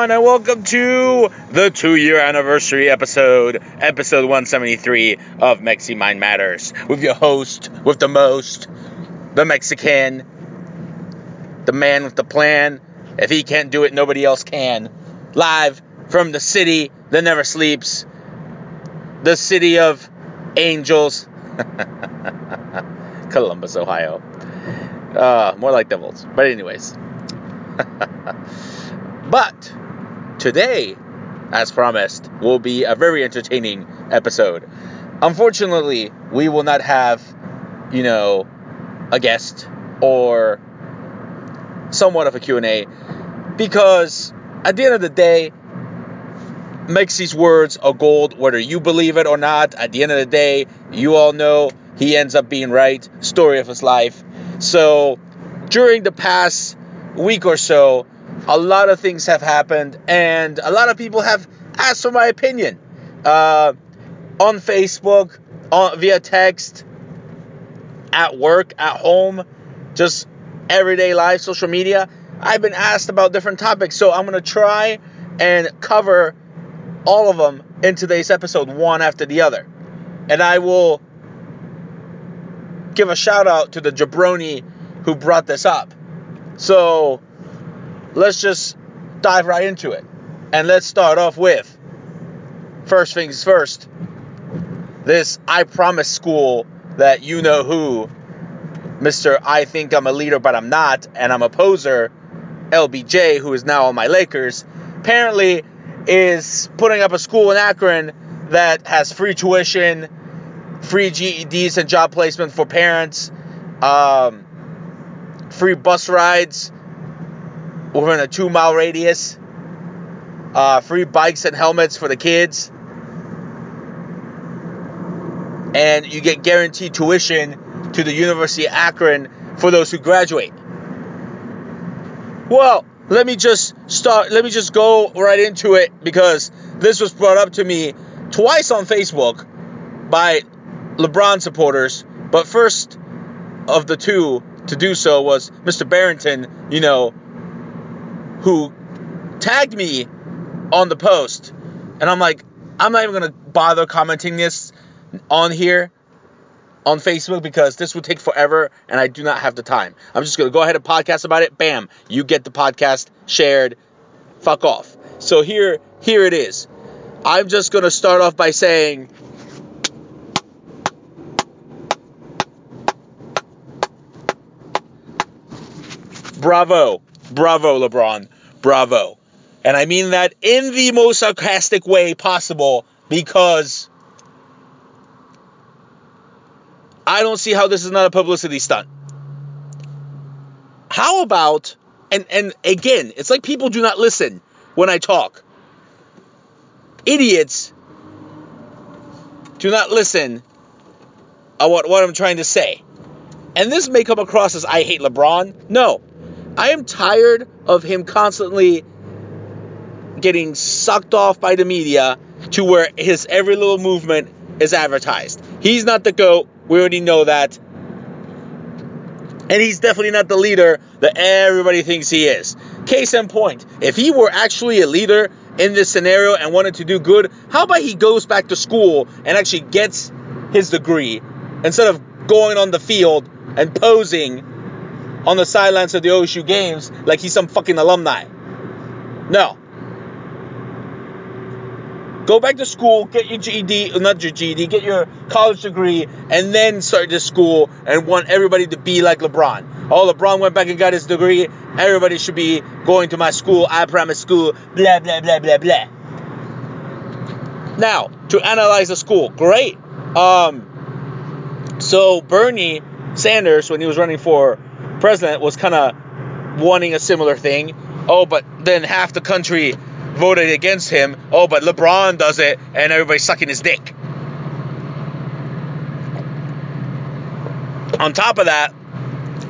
Everyone, and welcome to the two-year anniversary episode, episode 173 of Mexi Mind Matters, with your host, with the most, the Mexican, the man with the plan. If he can't do it, nobody else can. Live from the city that never sleeps, the city of angels, Columbus, Ohio. Uh, more like devils, but anyways. But today, as promised, will be a very entertaining episode. Unfortunately, we will not have, you know, a guest or somewhat of a Q&A because at the end of the day, Mexi's words are gold whether you believe it or not. At the end of the day, you all know he ends up being right. Story of his life. So, during the past week or so, a lot of things have happened, and a lot of people have asked for my opinion uh, on Facebook, on, via text, at work, at home, just everyday life, social media. I've been asked about different topics, so I'm gonna try and cover all of them in today's episode, one after the other. And I will give a shout out to the jabroni who brought this up. So let's just dive right into it. And let's start off with first things first. This I Promise School that you know who, Mr. I think I'm a leader but I'm not, and I'm a poser, LBJ, who is now on my Lakers, apparently is putting up a school in Akron that has free tuition, free GEDs and job placement for parents, um, free bus rides, within a two mile radius. Uh, free bikes and helmets for the kids. And you get guaranteed tuition to the University of Akron for those who graduate. Well, let me just start, let me just go right into it because this was brought up to me twice on Facebook by LeBron supporters. But first of the two to do so was Mr. Barrington, you know, who tagged me on the post. And I'm like, I'm not even going to bother commenting this on here on Facebook because this would take forever and I do not have the time. I'm just going to go ahead and podcast about it. Bam, you get the podcast shared. Fuck off. So here here it is. I'm just going to start off by saying Bravo. Bravo, LeBron. Bravo. And I mean that in the most sarcastic way possible because I don't see how this is not a publicity stunt. How about and and again, it's like people do not listen when I talk. Idiots do not listen at what, what I'm trying to say. And this may come across as I hate LeBron. No. I am tired of him constantly getting sucked off by the media to where his every little movement is advertised. He's not the GOAT. We already know that. And he's definitely not the leader that everybody thinks he is. Case in point, if he were actually a leader in this scenario and wanted to do good, how about he goes back to school and actually gets his degree instead of going on the field and posing on the sidelines of the OSU games like he's some fucking alumni. No. Go back to school, get your GED, not your GED, get your college degree, and then start this school and want everybody to be like LeBron. Oh, LeBron went back and got his degree. Everybody should be going to my school. I promise school. Blah blah blah blah blah. Now to analyze the school, great. Um, so Bernie Sanders, when he was running for president, was kind of wanting a similar thing. Oh, but then half the country voted against him. Oh, but LeBron does it, and everybody's sucking his dick. On top of that,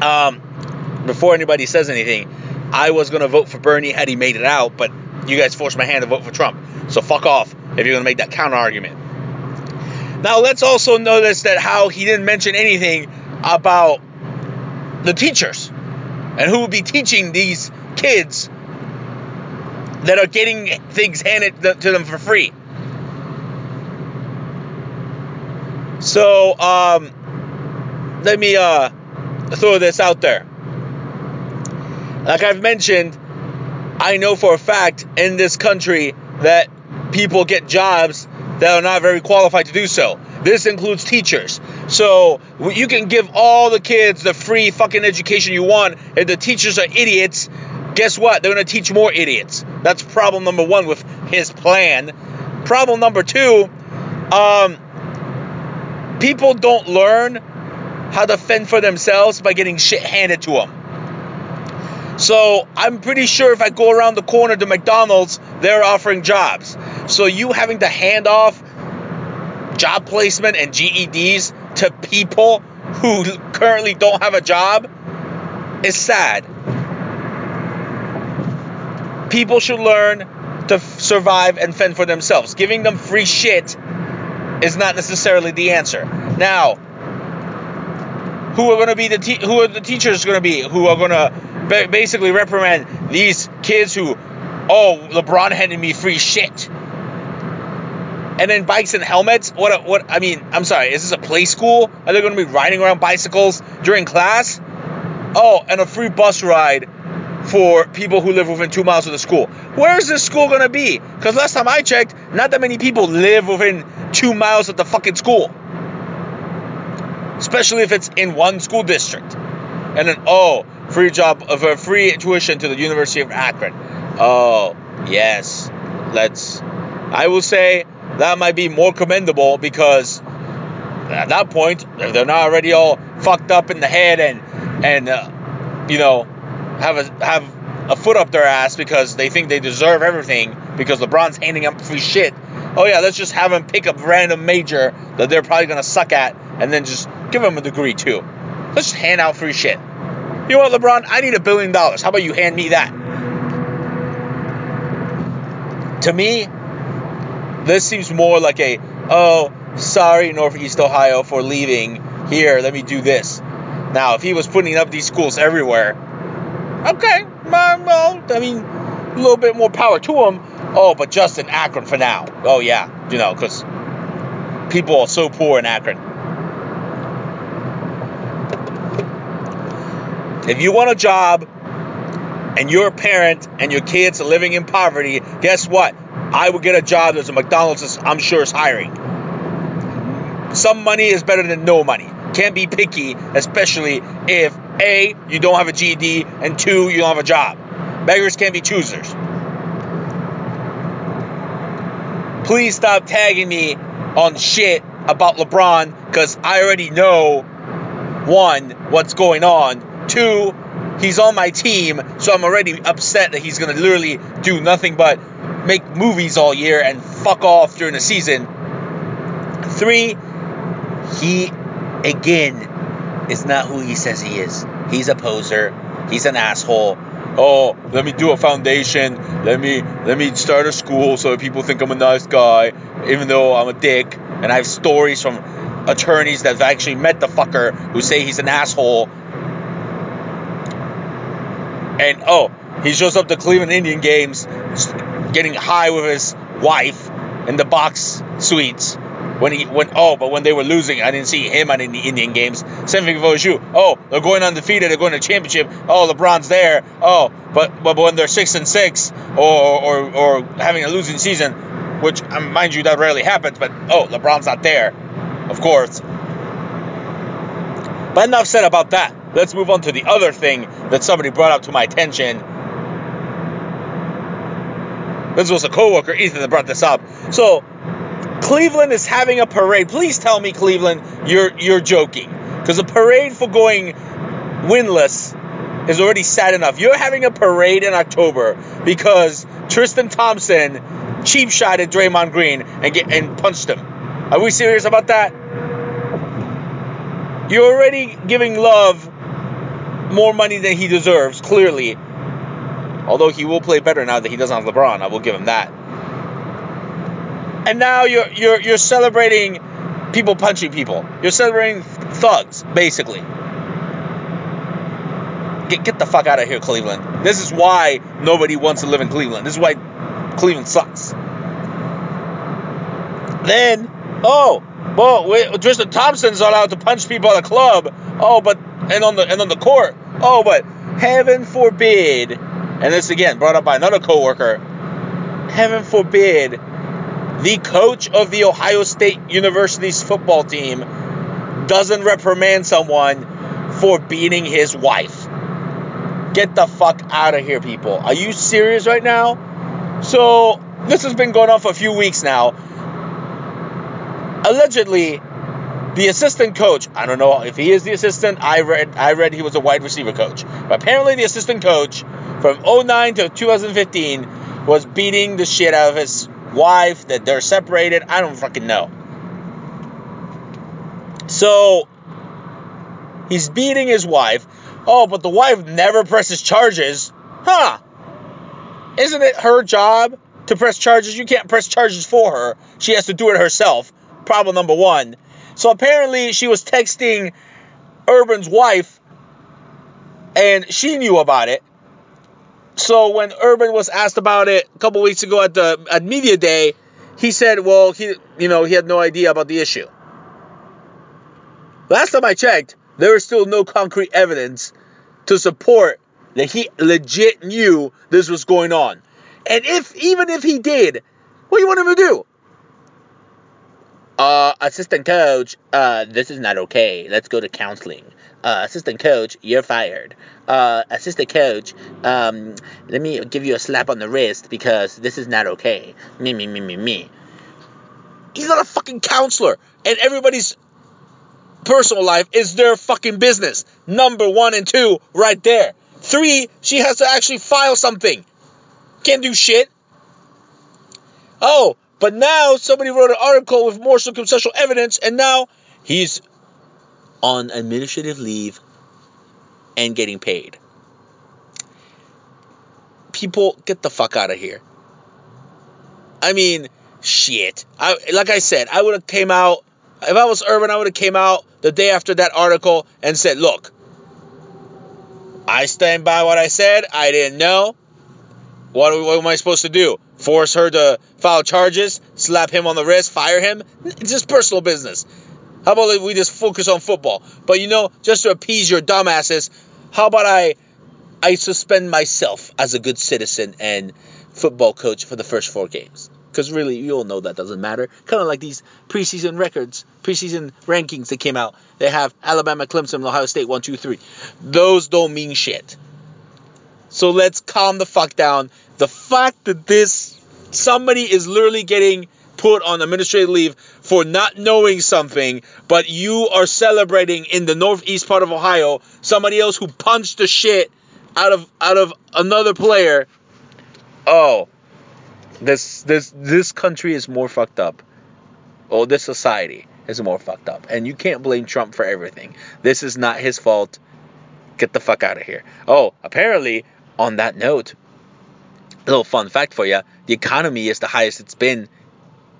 um, before anybody says anything, I was gonna vote for Bernie had he made it out, but you guys forced my hand to vote for Trump. So fuck off if you're gonna make that counter argument. Now let's also notice that how he didn't mention anything about the teachers and who will be teaching these kids that are getting things handed to them for free. So, um, let me uh, throw this out there. Like I've mentioned, I know for a fact in this country that people get jobs that are not very qualified to do so. This includes teachers. So you can give all the kids the free fucking education you want. If the teachers are idiots, guess what? They're going to teach more idiots. That's problem number one with his plan. Problem number two, um, people don't learn how to fend for themselves by getting shit handed to them. So I'm pretty sure if I go around the corner to McDonald's, they're offering jobs. So you having to hand off job placement and GEDs to people who currently don't have a job is sad people should learn to f- survive and fend for themselves. Giving them free shit is not necessarily the answer. Now, who are going to be the te- who are the teachers going to be who are going to ba- basically reprimand these kids who oh LeBron handed me free shit and then bikes and helmets what what I mean I'm sorry is this a play school are they going to be riding around bicycles during class oh and a free bus ride for people who live within two miles of the school. Where is this school going to be? Because last time I checked, not that many people live within two miles of the fucking school. Especially if it's in one school district. And then, oh, free job uh, of a free tuition to the University of Akron. Oh, yes. Let's. I will say that might be more commendable because at that point, they're not already all fucked up in the head and and uh, you know have a have a foot up their ass because they think they deserve everything because LeBron's handing them free shit. Oh yeah, let's just have them pick a random major that they're probably gonna suck at, and then just give them a degree too. Let's just hand out free shit. You know what, LeBron? I need a billion dollars. How about you hand me that? To me, this seems more like a oh sorry Northeast Ohio for leaving. Here, let me do this. Now, if he was putting up these schools everywhere, Okay, well, I mean, a little bit more power to him. Oh, but just in Akron for now. Oh, yeah, you know, because people are so poor in Akron. If you want a job and you're a parent and your kids are living in poverty, guess what? I would get a job as a McDonald's, I'm sure, is hiring. Some money is better than no money. Can't be picky, especially if A, you don't have a GED, and two, you don't have a job. Beggars can't be choosers. Please stop tagging me on shit about LeBron because I already know one, what's going on. Two, he's on my team, so I'm already upset that he's gonna literally do nothing but make movies all year and fuck off during the season. Three, he again is not who he says he is. He's a poser. He's an asshole. Oh, let me do a foundation. Let me let me start a school so people think I'm a nice guy, even though I'm a dick. And I have stories from attorneys that have actually met the fucker who say he's an asshole. And oh, he shows up to Cleveland Indian games, getting high with his wife in the box suites when he when oh, but when they were losing, I didn't see him on any Indian games. Same thing for you. Oh, they're going undefeated. They're going to championship. Oh, LeBron's there. Oh, but but when they're six and six or or or having a losing season, which, um, mind you, that rarely happens, but oh, LeBron's not there, of course. But enough said about that. Let's move on to the other thing that somebody brought up to my attention. This was a coworker, Ethan, that brought this up. So, Cleveland is having a parade. Please tell me, Cleveland, you're you're joking, because a parade for going winless is already sad enough. You're having a parade in October because Tristan Thompson cheap shot at Draymond Green and get and punched him. Are we serious about that? You're already giving Love more money than he deserves, clearly. Although he will play better now that he doesn't have LeBron, I will give him that. And now you're you're you're celebrating people punching people. You're celebrating thugs, basically. Get get the fuck out of here, Cleveland. This is why nobody wants to live in Cleveland. This is why Cleveland sucks. Then, oh, well, Tristan Thompson's allowed to punch people at a club. Oh, but and on the and on the court. Oh, but heaven forbid, and this again brought up by another coworker. Heaven forbid, the coach of the Ohio State University's football team doesn't reprimand someone for beating his wife. Get the fuck out of here, people. Are you serious right now? So, this has been going on for a few weeks now. Allegedly, the assistant coach, I don't know if he is the assistant. I read I read he was a wide receiver coach. But apparently the assistant coach from 09 to 2015 was beating the shit out of his wife that they're separated. I don't fucking know. So he's beating his wife. Oh, but the wife never presses charges. Huh. Isn't it her job to press charges? You can't press charges for her. She has to do it herself. Problem number one. So apparently she was texting Urban's wife and she knew about it. So when Urban was asked about it a couple weeks ago at the at media day, he said, "Well, he you know, he had no idea about the issue." Last time I checked, there was still no concrete evidence to support that he legit knew this was going on. And if even if he did, what do you want him to do? Uh, assistant coach, uh, this is not okay. Let's go to counseling. Uh, assistant coach, you're fired. Uh, assistant coach, um, let me give you a slap on the wrist because this is not okay. Me, me, me, me, me. He's not a fucking counselor, and everybody's personal life is their fucking business. Number one and two, right there. Three, she has to actually file something. Can't do shit. Oh, but now somebody wrote an article with more circumstantial evidence, and now he's on administrative leave and getting paid. People, get the fuck out of here. I mean, shit. I like I said, I would have came out if I was Urban. I would have came out the day after that article and said, "Look, I stand by what I said. I didn't know. What, what am I supposed to do? Force her to file charges, slap him on the wrist, fire him? It's just personal business. How about we just focus on football? But you know, just to appease your dumbasses, how about I I suspend myself as a good citizen and football coach for the first four games? Because really, you all know that doesn't matter. Kind of like these preseason records, preseason rankings that came out. They have Alabama, Clemson, Ohio State, one, two, three. Those don't mean shit. So let's calm the fuck down. The fact that this somebody is literally getting put on administrative leave for not knowing something, but you are celebrating in the northeast part of Ohio somebody else who punched the shit out of out of another player. Oh, this this this country is more fucked up. Oh, this society is more fucked up, and you can't blame Trump for everything. This is not his fault. Get the fuck out of here. Oh, apparently on that note, a little fun fact for you the economy is the highest it's been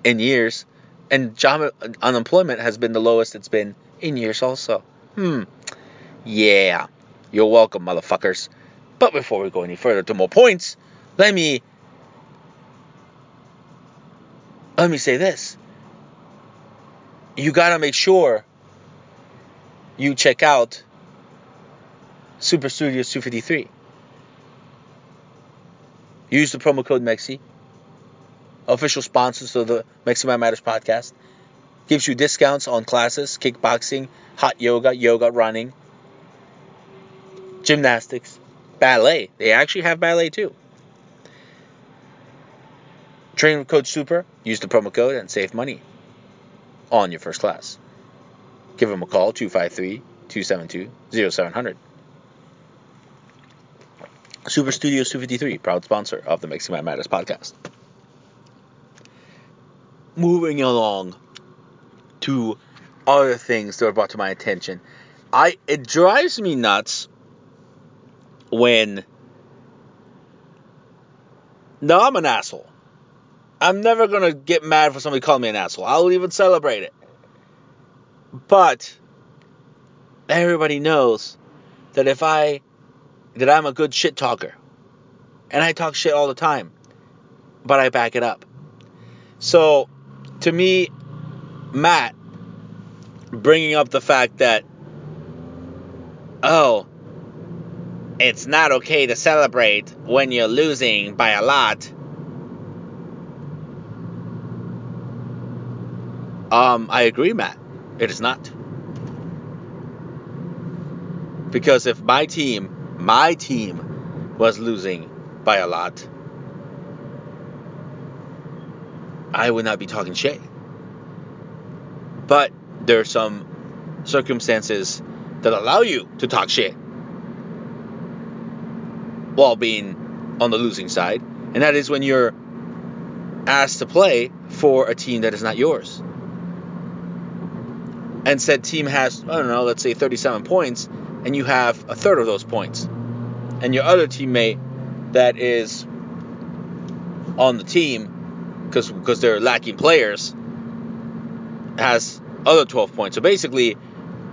in years, and job unemployment has been the lowest it's been in years, also. Hmm. Yeah. You're welcome, motherfuckers. But before we go any further to more points, let me. Let me say this. You gotta make sure you check out Super Studios 253. Use the promo code MEXI. Official sponsors of the Mexican Matters podcast. Gives you discounts on classes, kickboxing, hot yoga, yoga, running, gymnastics, ballet. They actually have ballet too. Train with Coach Super. Use the promo code and save money on your first class. Give them a call 253 272 0700. Super Studios 253, proud sponsor of the Mexican Matters podcast. Moving along to other things that were brought to my attention. I it drives me nuts when no, I'm an asshole. I'm never gonna get mad for somebody calling me an asshole. I'll even celebrate it. But everybody knows that if I that I'm a good shit talker. And I talk shit all the time. But I back it up. So, to me, Matt bringing up the fact that oh, it's not okay to celebrate when you're losing by a lot. Um, I agree, Matt. It is not. Because if my team, my team, was losing by a lot, I would not be talking shit. But there are some circumstances that allow you to talk shit while being on the losing side, and that is when you're asked to play for a team that is not yours. And said team has, I don't know, let's say 37 points, and you have a third of those points. And your other teammate that is on the team, because because they're lacking players, has other 12 points. So basically,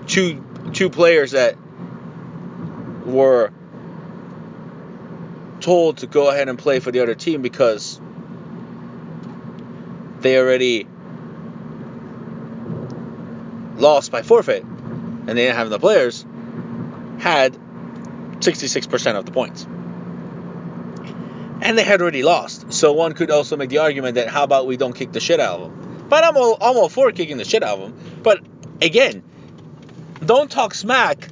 two two players that were told to go ahead and play for the other team because they already lost by forfeit and they didn't have the players had 66% of the points. And they had already lost. So one could also make the argument that how about we don't kick the shit out of them? But I'm all, I'm all for kicking the shit out of them. But again, don't talk smack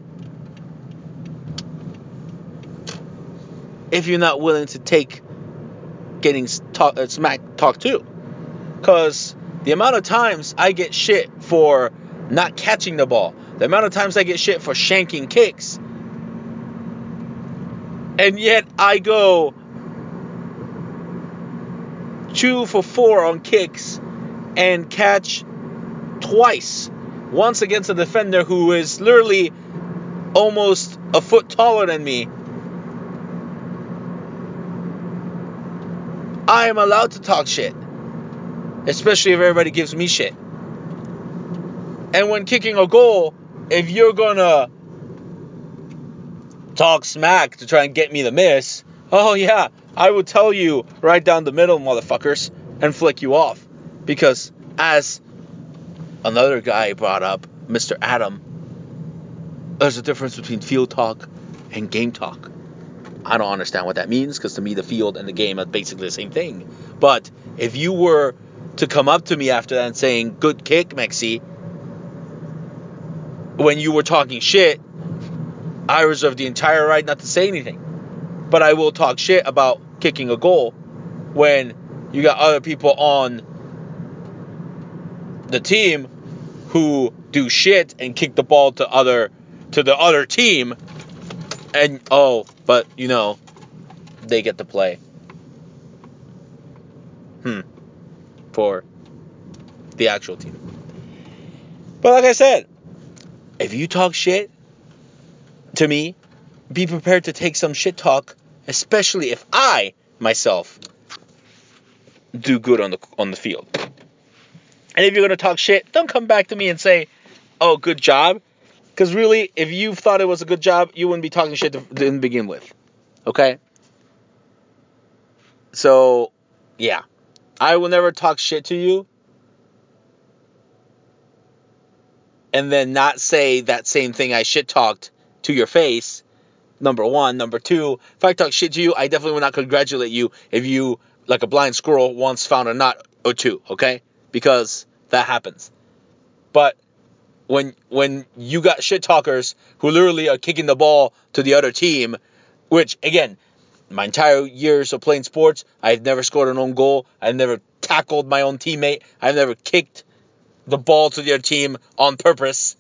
if you're not willing to take getting talk, uh, smack talk too. Because the amount of times I get shit for not catching the ball, the amount of times I get shit for shanking kicks, and yet I go two for four on kicks and catch twice. Once against a defender who is literally almost a foot taller than me. I am allowed to talk shit. Especially if everybody gives me shit. And when kicking a goal, if you're gonna talk smack to try and get me the miss, oh yeah, I would tell you right down the middle, motherfuckers, and flick you off. Because as another guy brought up, Mr. Adam, there's a difference between field talk and game talk. I don't understand what that means because to me the field and the game are basically the same thing. But if you were to come up to me after that and saying, good kick, Mexi, when you were talking shit, I reserve the entire right not to say anything. But I will talk shit about kicking a goal when you got other people on the team who do shit and kick the ball to other to the other team and oh, but you know, they get to play. Hmm. For the actual team. But like I said, if you talk shit to me, be prepared to take some shit talk, especially if I myself do good on the on the field. And if you're gonna talk shit, don't come back to me and say, "Oh, good job," because really, if you thought it was a good job, you wouldn't be talking shit to, to begin with. Okay. So, yeah, I will never talk shit to you and then not say that same thing I shit talked to your face. Number one. Number two, if I talk shit to you, I definitely will not congratulate you if you like a blind squirrel once found a nut or two, okay? Because that happens. But when when you got shit talkers who literally are kicking the ball to the other team, which again, my entire years of playing sports, I've never scored an own goal. I've never tackled my own teammate. I've never kicked the ball to the other team on purpose.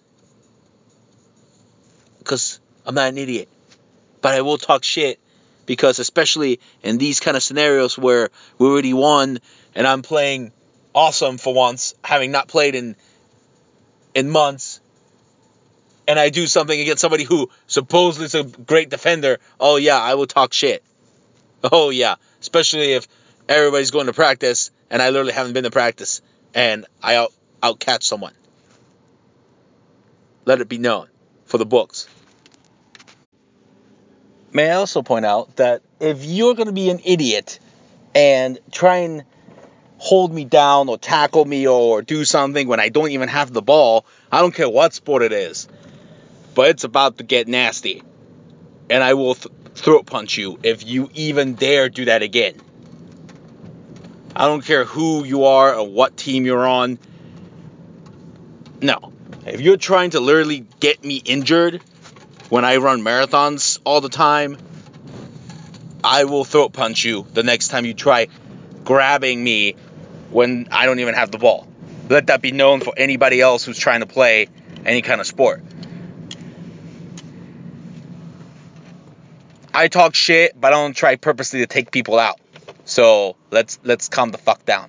Because I'm not an idiot. But I will talk shit because especially in these kind of scenarios where we already won and I'm playing awesome for once, having not played in in months, and I do something against somebody who supposedly is a great defender, oh yeah, I will talk shit. Oh yeah, especially if everybody's going to practice and I literally haven't been to practice and I out catch someone. Let it be known for the books. May I also point out that if you're going to be an idiot and try and hold me down or tackle me or do something when I don't even have the ball, I don't care what sport it is, but it's about to get nasty. And I will th- throat punch you if you even dare do that again. I don't care who you are or what team you're on. No. If you're trying to literally get me injured when I run marathons all the time, I will throat punch you the next time you try grabbing me when I don't even have the ball. Let that be known for anybody else who's trying to play any kind of sport. I talk shit, but I don't try purposely to take people out. So let's let's calm the fuck down.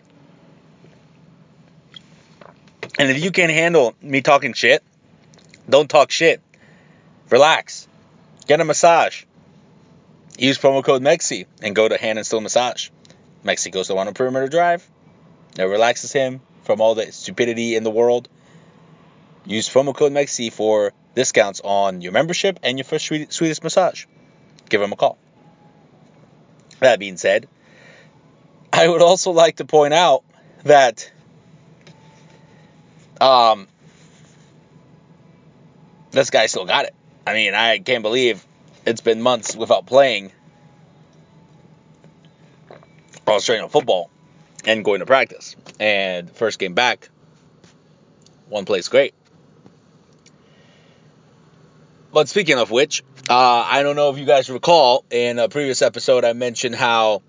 And if you can't handle me talking shit, don't talk shit. Relax. Get a massage. Use promo code MEXI and go to Hand and Stone Massage. Mexi goes to one on Perimeter Drive. It relaxes him from all the stupidity in the world. Use promo code MEXI for discounts on your membership and your first sweetest massage. Give him a call. That being said, I would also like to point out that um, this guy still got it. I mean, I can't believe it's been months without playing Australian football and going to practice. And first game back, one plays great. But speaking of which, uh, I don't know if you guys recall in a previous episode I mentioned how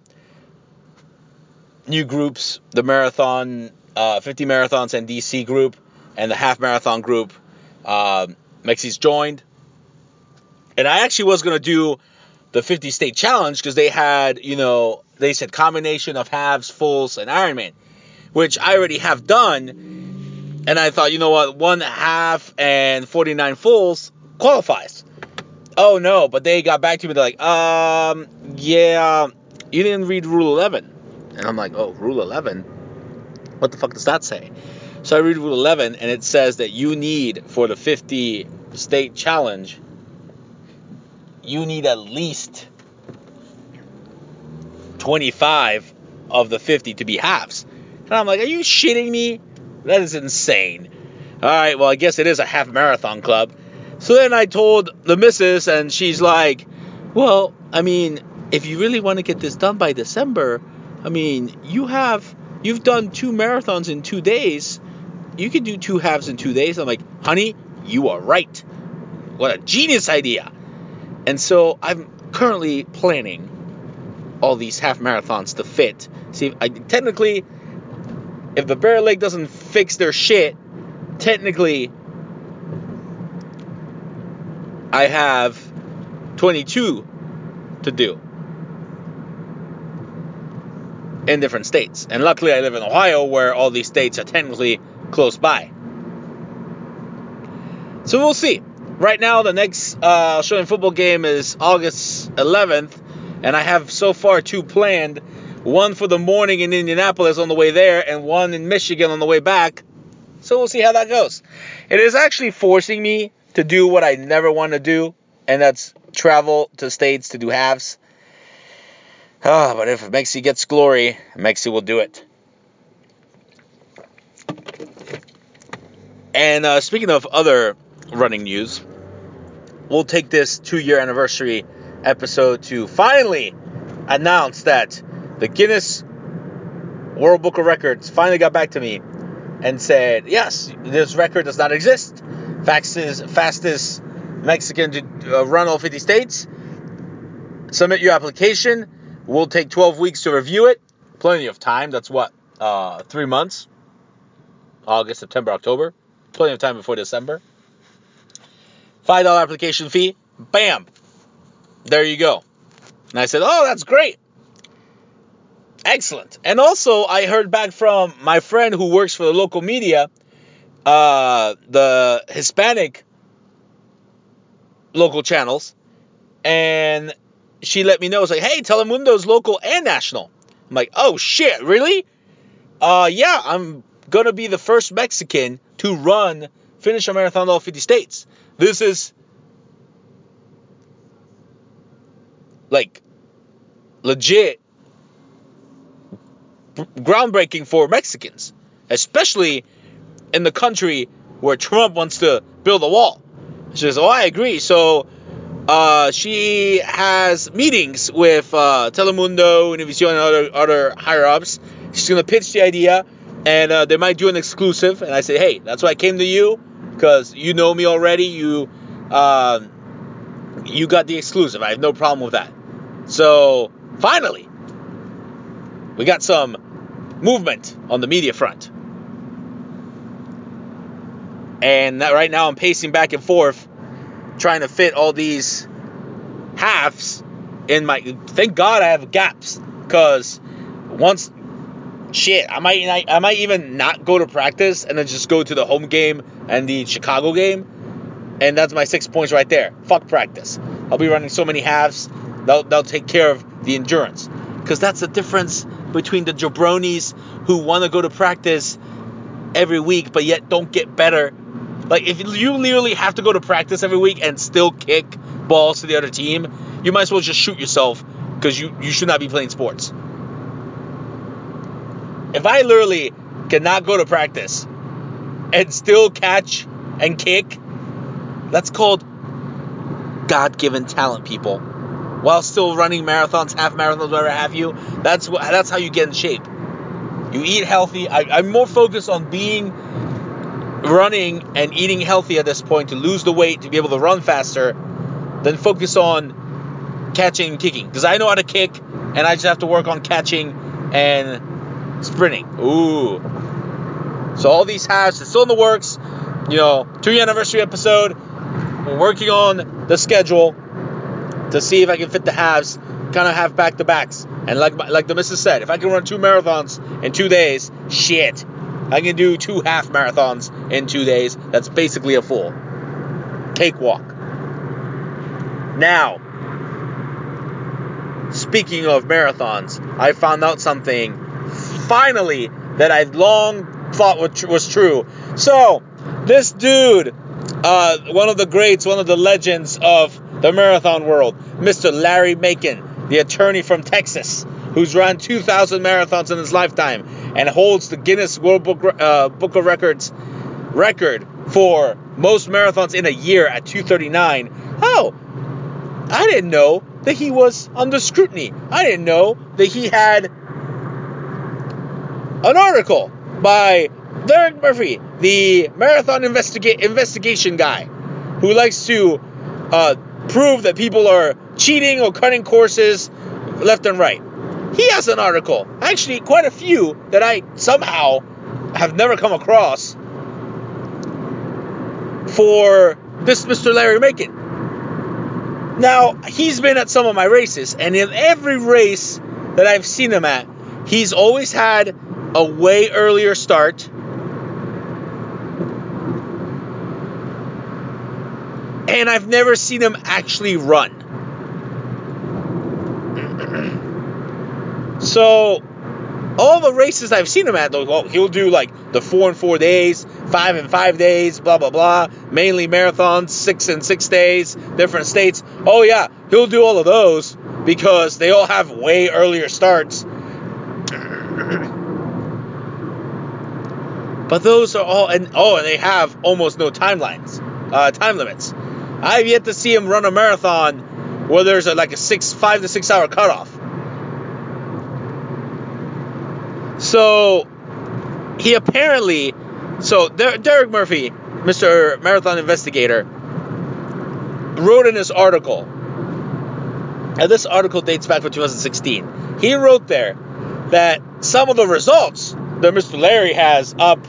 new groups, the marathon, uh, 50 marathons and DC group, and the half marathon group, uh, Mexi's joined. And I actually was gonna do the 50 state challenge because they had, you know, they said combination of halves, fulls, and Ironman, which I already have done. And I thought, you know what, one half and 49 fulls qualifies. Oh no, but they got back to me. They're like, um, yeah, you didn't read Rule 11. And I'm like, oh, Rule 11? What the fuck does that say? So I read Rule 11, and it says that you need for the 50 state challenge you need at least 25 of the 50 to be halves. And I'm like, are you shitting me? That is insane. All right, well, I guess it is a half marathon club. So then I told the missus, and she's like, well, I mean, if you really want to get this done by December, I mean, you have you've done two marathons in two days. You can do two halves in two days. I'm like, honey, you are right. What a genius idea. And so I'm currently planning all these half marathons to fit. See, I, technically, if the Bear Lake doesn't fix their shit, technically, I have 22 to do in different states. And luckily, I live in Ohio where all these states are technically close by. So we'll see right now, the next uh, Australian football game is August 11th, and I have so far two planned. One for the morning in Indianapolis on the way there, and one in Michigan on the way back. So we'll see how that goes. It is actually forcing me to do what I never want to do, and that's travel to states to do halves. Ah, but if Mexi gets glory, Mexi will do it. And uh, speaking of other running news, we'll take this two year anniversary episode to finally announce that the Guinness World Book of Records finally got back to me and said, yes, this record does not exist. Fastest, fastest Mexican to uh, run all 50 states. Submit your application. We'll take 12 weeks to review it. Plenty of time. That's what, uh, three months? August, September, October. Plenty of time before December. $5 application fee. Bam. There you go. And I said, oh, that's great. Excellent. And also, I heard back from my friend who works for the local media, uh, the Hispanic local channels, and she let me know. It's like, hey, Telemundo's local and national. I'm like, oh shit, really? Uh, yeah, I'm gonna be the first Mexican to run, finish a marathon all 50 states. This is like legit groundbreaking for Mexicans, especially in the country where Trump wants to build a wall. She says, "Oh, I agree." So uh, she has meetings with uh, Telemundo, and Univision, and other other higher ups. She's gonna pitch the idea, and uh, they might do an exclusive. And I said, "Hey, that's why I came to you because you know me already. You um, you got the exclusive. I have no problem with that." So finally, we got some movement on the media front. And right now I'm pacing back and forth trying to fit all these halves in my thank God I have gaps cuz once shit, I might I might even not go to practice and then just go to the home game and the Chicago game. And that's my 6 points right there. Fuck practice. I'll be running so many halves. They'll they'll take care of the endurance. Cuz that's the difference between the jabronis who want to go to practice every week but yet don't get better. Like if you literally have to go to practice every week and still kick balls to the other team, you might as well just shoot yourself because you, you should not be playing sports. If I literally cannot go to practice and still catch and kick, that's called God given talent, people while still running marathons, half marathons, whatever have you. That's what that's how you get in shape. You eat healthy. I, am more focused on being running and eating healthy at this point to lose the weight to be able to run faster than focus on catching and kicking. Because I know how to kick and I just have to work on catching and sprinting. Ooh. So all these halves, it's still in the works. You know, two year anniversary episode. We're working on the schedule to see if I can fit the halves, kind of have back to backs. And like like the missus said, if I can run two marathons in two days, shit, I can do two half marathons in two days. That's basically a full cakewalk. Now, speaking of marathons, I found out something finally that I've long thought was true. So, this dude, uh, one of the greats, one of the legends of the marathon world, Mr. Larry Macon, the attorney from Texas, who's run 2,000 marathons in his lifetime and holds the Guinness World Book, uh, Book of Records record for most marathons in a year at 239. Oh, I didn't know that he was under scrutiny. I didn't know that he had an article by Derek Murphy, the marathon investiga- investigation guy, who likes to uh, prove that people are cheating or cutting courses left and right. He has an article, actually, quite a few that I somehow have never come across for this Mr. Larry Macon. Now, he's been at some of my races, and in every race that I've seen him at, he's always had a way earlier start. And I've never seen him actually run. So all the races I've seen him at, though, he'll do like the four and four days, five and five days, blah blah blah. Mainly marathons, six and six days, different states. Oh yeah, he'll do all of those because they all have way earlier starts. but those are all, and oh, and they have almost no timelines, uh, time limits. I've yet to see him run a marathon where there's a, like a six, five to six hour cutoff. So he apparently, so Derek Murphy, Mr. Marathon Investigator, wrote in this article, and this article dates back from 2016. He wrote there that some of the results that Mr. Larry has up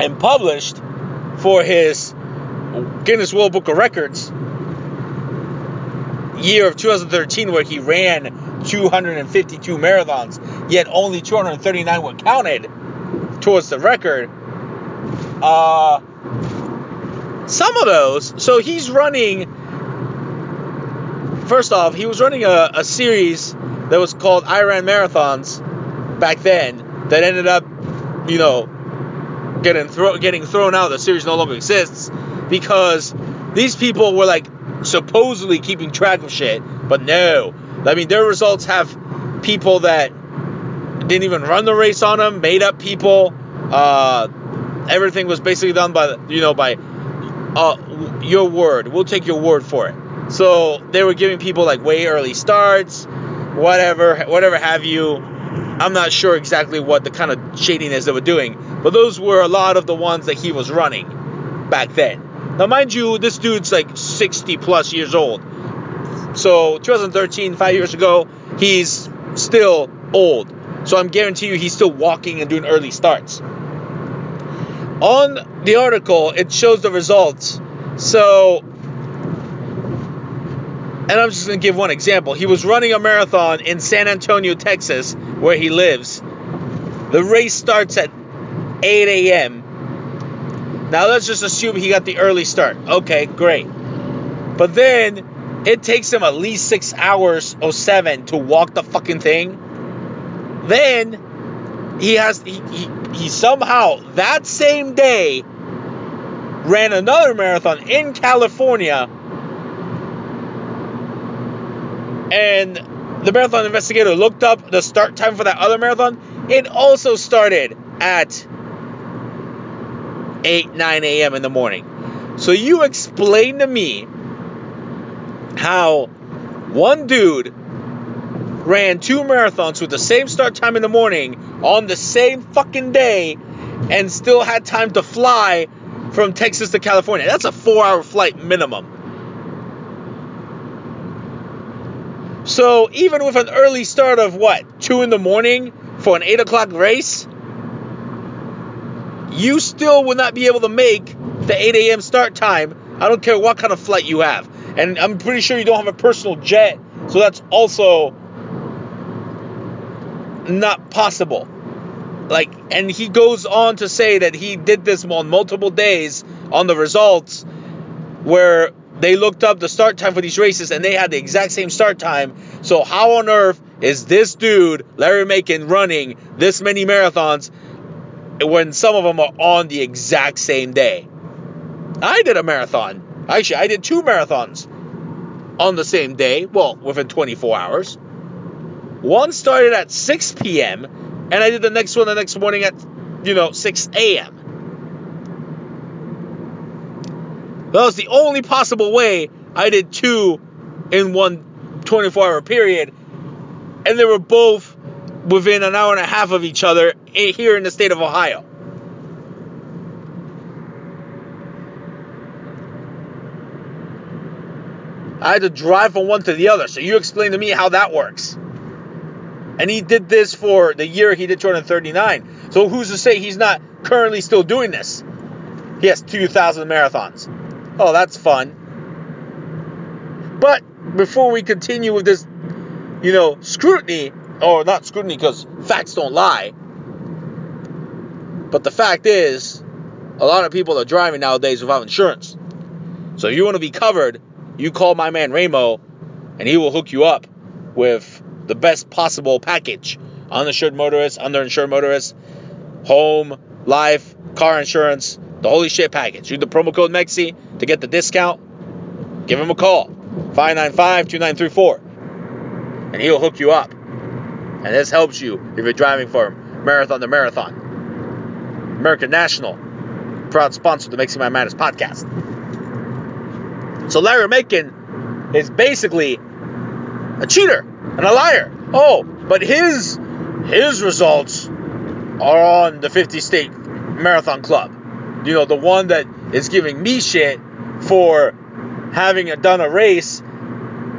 and published for his Guinness World Book of Records year of 2013 where he ran 252 marathons, yet only 239 were counted towards the record. Uh, some of those, so he's running. First off, he was running a, a series that was called Iron Marathons back then that ended up, you know, getting throw, getting thrown out. The series no longer exists because these people were like supposedly keeping track of shit, but no. I mean, their results have people that didn't even run the race on them, made up people. Uh, everything was basically done by you know by uh, your word. We'll take your word for it. So they were giving people like way early starts, whatever, whatever have you. I'm not sure exactly what the kind of shading shadiness they were doing, but those were a lot of the ones that he was running back then. Now, mind you, this dude's like 60 plus years old. So 2013, five years ago, he's still old. So I'm guarantee you he's still walking and doing early starts. On the article, it shows the results. So, and I'm just going to give one example. He was running a marathon in San Antonio, Texas, where he lives. The race starts at 8 a.m. Now let's just assume he got the early start. Okay, great. But then it takes him at least six hours or seven to walk the fucking thing. Then he has he, he, he somehow that same day ran another marathon in California. And the marathon investigator looked up the start time for that other marathon. It also started at 8, 9 a.m. in the morning. So you explain to me how one dude ran two marathons with the same start time in the morning on the same fucking day and still had time to fly from Texas to California. That's a four hour flight minimum. So even with an early start of what, two in the morning for an eight o'clock race, you still will not be able to make the 8 a.m. start time. I don't care what kind of flight you have. And I'm pretty sure you don't have a personal jet, so that's also not possible. Like, and he goes on to say that he did this on multiple days on the results where they looked up the start time for these races and they had the exact same start time. So, how on earth is this dude, Larry Macon, running this many marathons when some of them are on the exact same day? I did a marathon. Actually, I did two marathons on the same day, well, within 24 hours. One started at 6 p.m. and I did the next one the next morning at, you know, 6 a.m. That was the only possible way I did two in one 24 hour period. And they were both within an hour and a half of each other eh, here in the state of Ohio. I had to drive from one to the other. So you explain to me how that works. And he did this for the year he did 239. So who's to say he's not currently still doing this? He has 2,000 marathons. Oh, that's fun. But before we continue with this, you know, scrutiny, or not scrutiny because facts don't lie, but the fact is, a lot of people are driving nowadays without insurance. So if you want to be covered, you call my man Ramo, and he will hook you up with the best possible package. Uninsured motorist, underinsured motorist, home, life, car insurance, the holy shit package. Use the promo code MEXI to get the discount. Give him a call. 595-2934. And he'll hook you up. And this helps you if you're driving for Marathon to Marathon. American National, proud sponsor of the Mixing My Madness podcast. So Larry Macon is basically a cheater and a liar. Oh, But his his results are on the 50 state marathon club. You know, the one that is giving me shit for having done a race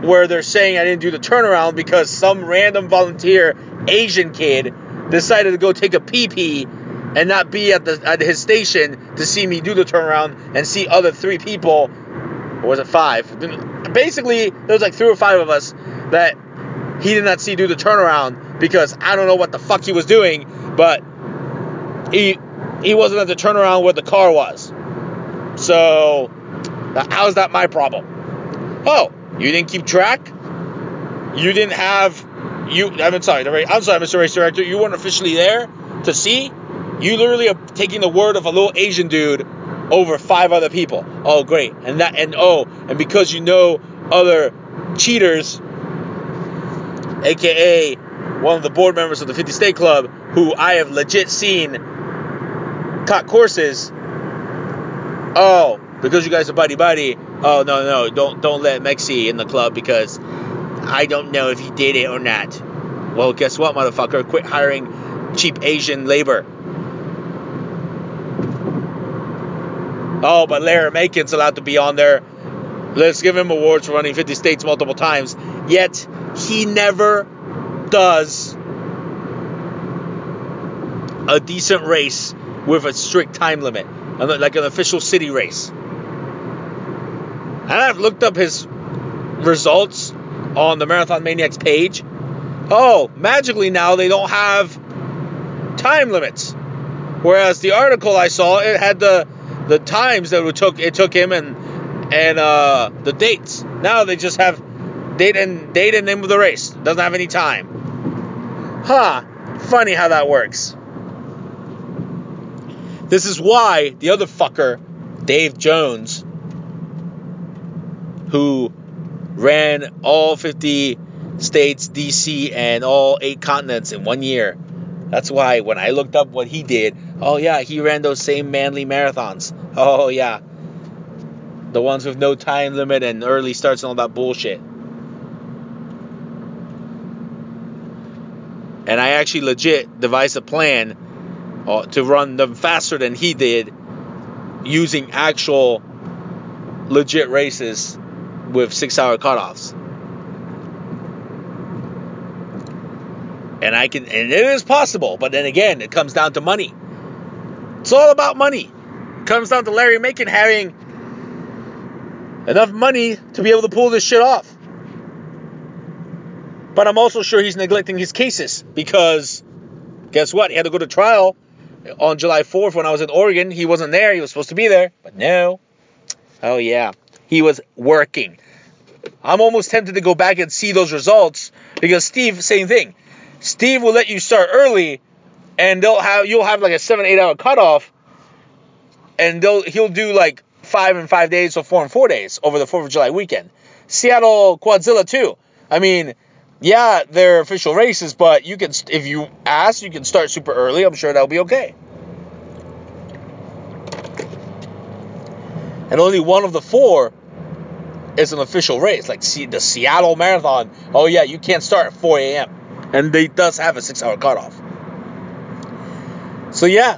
where they're saying I didn't do the turnaround because some random volunteer Asian kid decided to go take a pee pee and not be at the at his station to see me do the turnaround and see other three people. Or was it five? Basically there was like three or five of us that he did not see do the turnaround because I don't know what the fuck he was doing but he he wasn't at the turnaround where the car was. So how's that my problem oh you didn't keep track you didn't have you I'm sorry I'm sorry Mr. Race Director you weren't officially there to see you literally are taking the word of a little Asian dude over five other people. Oh, great. And that, and oh, and because you know other cheaters, aka one of the board members of the 50 State Club, who I have legit seen cut courses. Oh, because you guys are buddy buddy. Oh no no, don't don't let Mexi in the club because I don't know if he did it or not. Well, guess what, motherfucker? Quit hiring cheap Asian labor. Oh, but Larry Macon's allowed to be on there. Let's give him awards for running 50 states multiple times. Yet he never does a decent race with a strict time limit, like an official city race. And I've looked up his results on the Marathon Maniacs page. Oh, magically now they don't have time limits. Whereas the article I saw, it had the the times that it took it took him and and uh, the dates. Now they just have date and date and name of the race. Doesn't have any time. Huh. Funny how that works. This is why the other fucker, Dave Jones, who ran all 50 states, DC, and all eight continents in one year. That's why when I looked up what he did, oh yeah, he ran those same Mainly Marathons. Oh yeah. The ones with no time limit and early starts and all that bullshit. And I actually legit devised a plan uh, to run them faster than he did using actual legit races with six hour cutoffs. And I can, and it is possible, but then again, it comes down to money. It's all about money. It comes down to Larry Macon having enough money to be able to pull this shit off. But I'm also sure he's neglecting his cases because guess what? He had to go to trial on July 4th when I was in Oregon. He wasn't there. He was supposed to be there, but no. Oh, yeah. He was working. I'm almost tempted to go back and see those results because Steve, same thing. Steve will let you start early, and they'll have you'll have like a seven eight hour cutoff, and they'll he'll do like five and five days or four and four days over the Fourth of July weekend. Seattle Quadzilla too. I mean, yeah, they're official races, but you can if you ask, you can start super early. I'm sure that'll be okay. And only one of the four is an official race, like see the Seattle Marathon. Oh yeah, you can't start at 4 a.m and they does have a six hour cutoff. So yeah,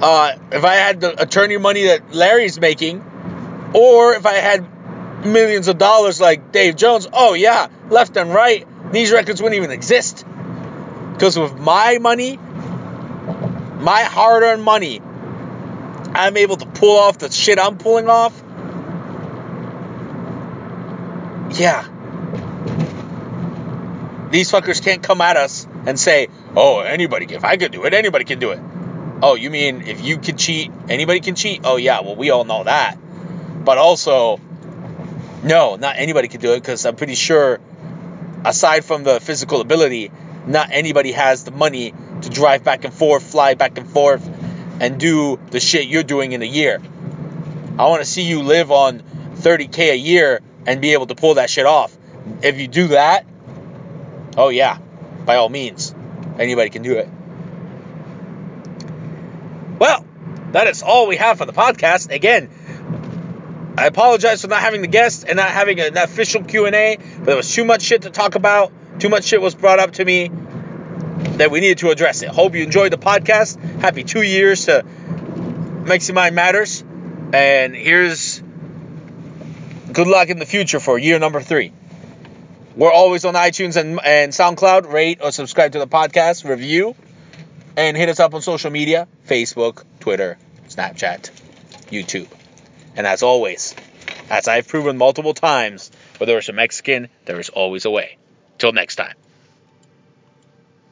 uh, if I had the attorney money that Larry's making, or if I had millions of dollars like Dave Jones, oh yeah, left and right, these records wouldn't even exist. Because with my money, my hard earned money, I'm able to pull off the shit I'm pulling off. Yeah, these fuckers can't come at us and say, oh, anybody, if I could do it, anybody can do it. Oh, you mean if you can cheat, anybody can cheat? Oh, yeah, well, we all know that. But also, no, not anybody can do it because I'm pretty sure, aside from the physical ability, not anybody has the money to drive back and forth, fly back and forth, and do the shit you're doing in a year. I want to see you live on 30K a year and be able to pull that shit off. If you do that, Oh, yeah, by all means, anybody can do it. Well, that is all we have for the podcast. Again, I apologize for not having the guest and not having an official Q&A, but there was too much shit to talk about. Too much shit was brought up to me that we needed to address it. Hope you enjoyed the podcast. Happy two years to Mexi Mind Matters. And here's good luck in the future for year number three. We're always on iTunes and, and SoundCloud. Rate or subscribe to the podcast, review, and hit us up on social media Facebook, Twitter, Snapchat, YouTube. And as always, as I've proven multiple times, where there is a Mexican, there is always a way. Till next time.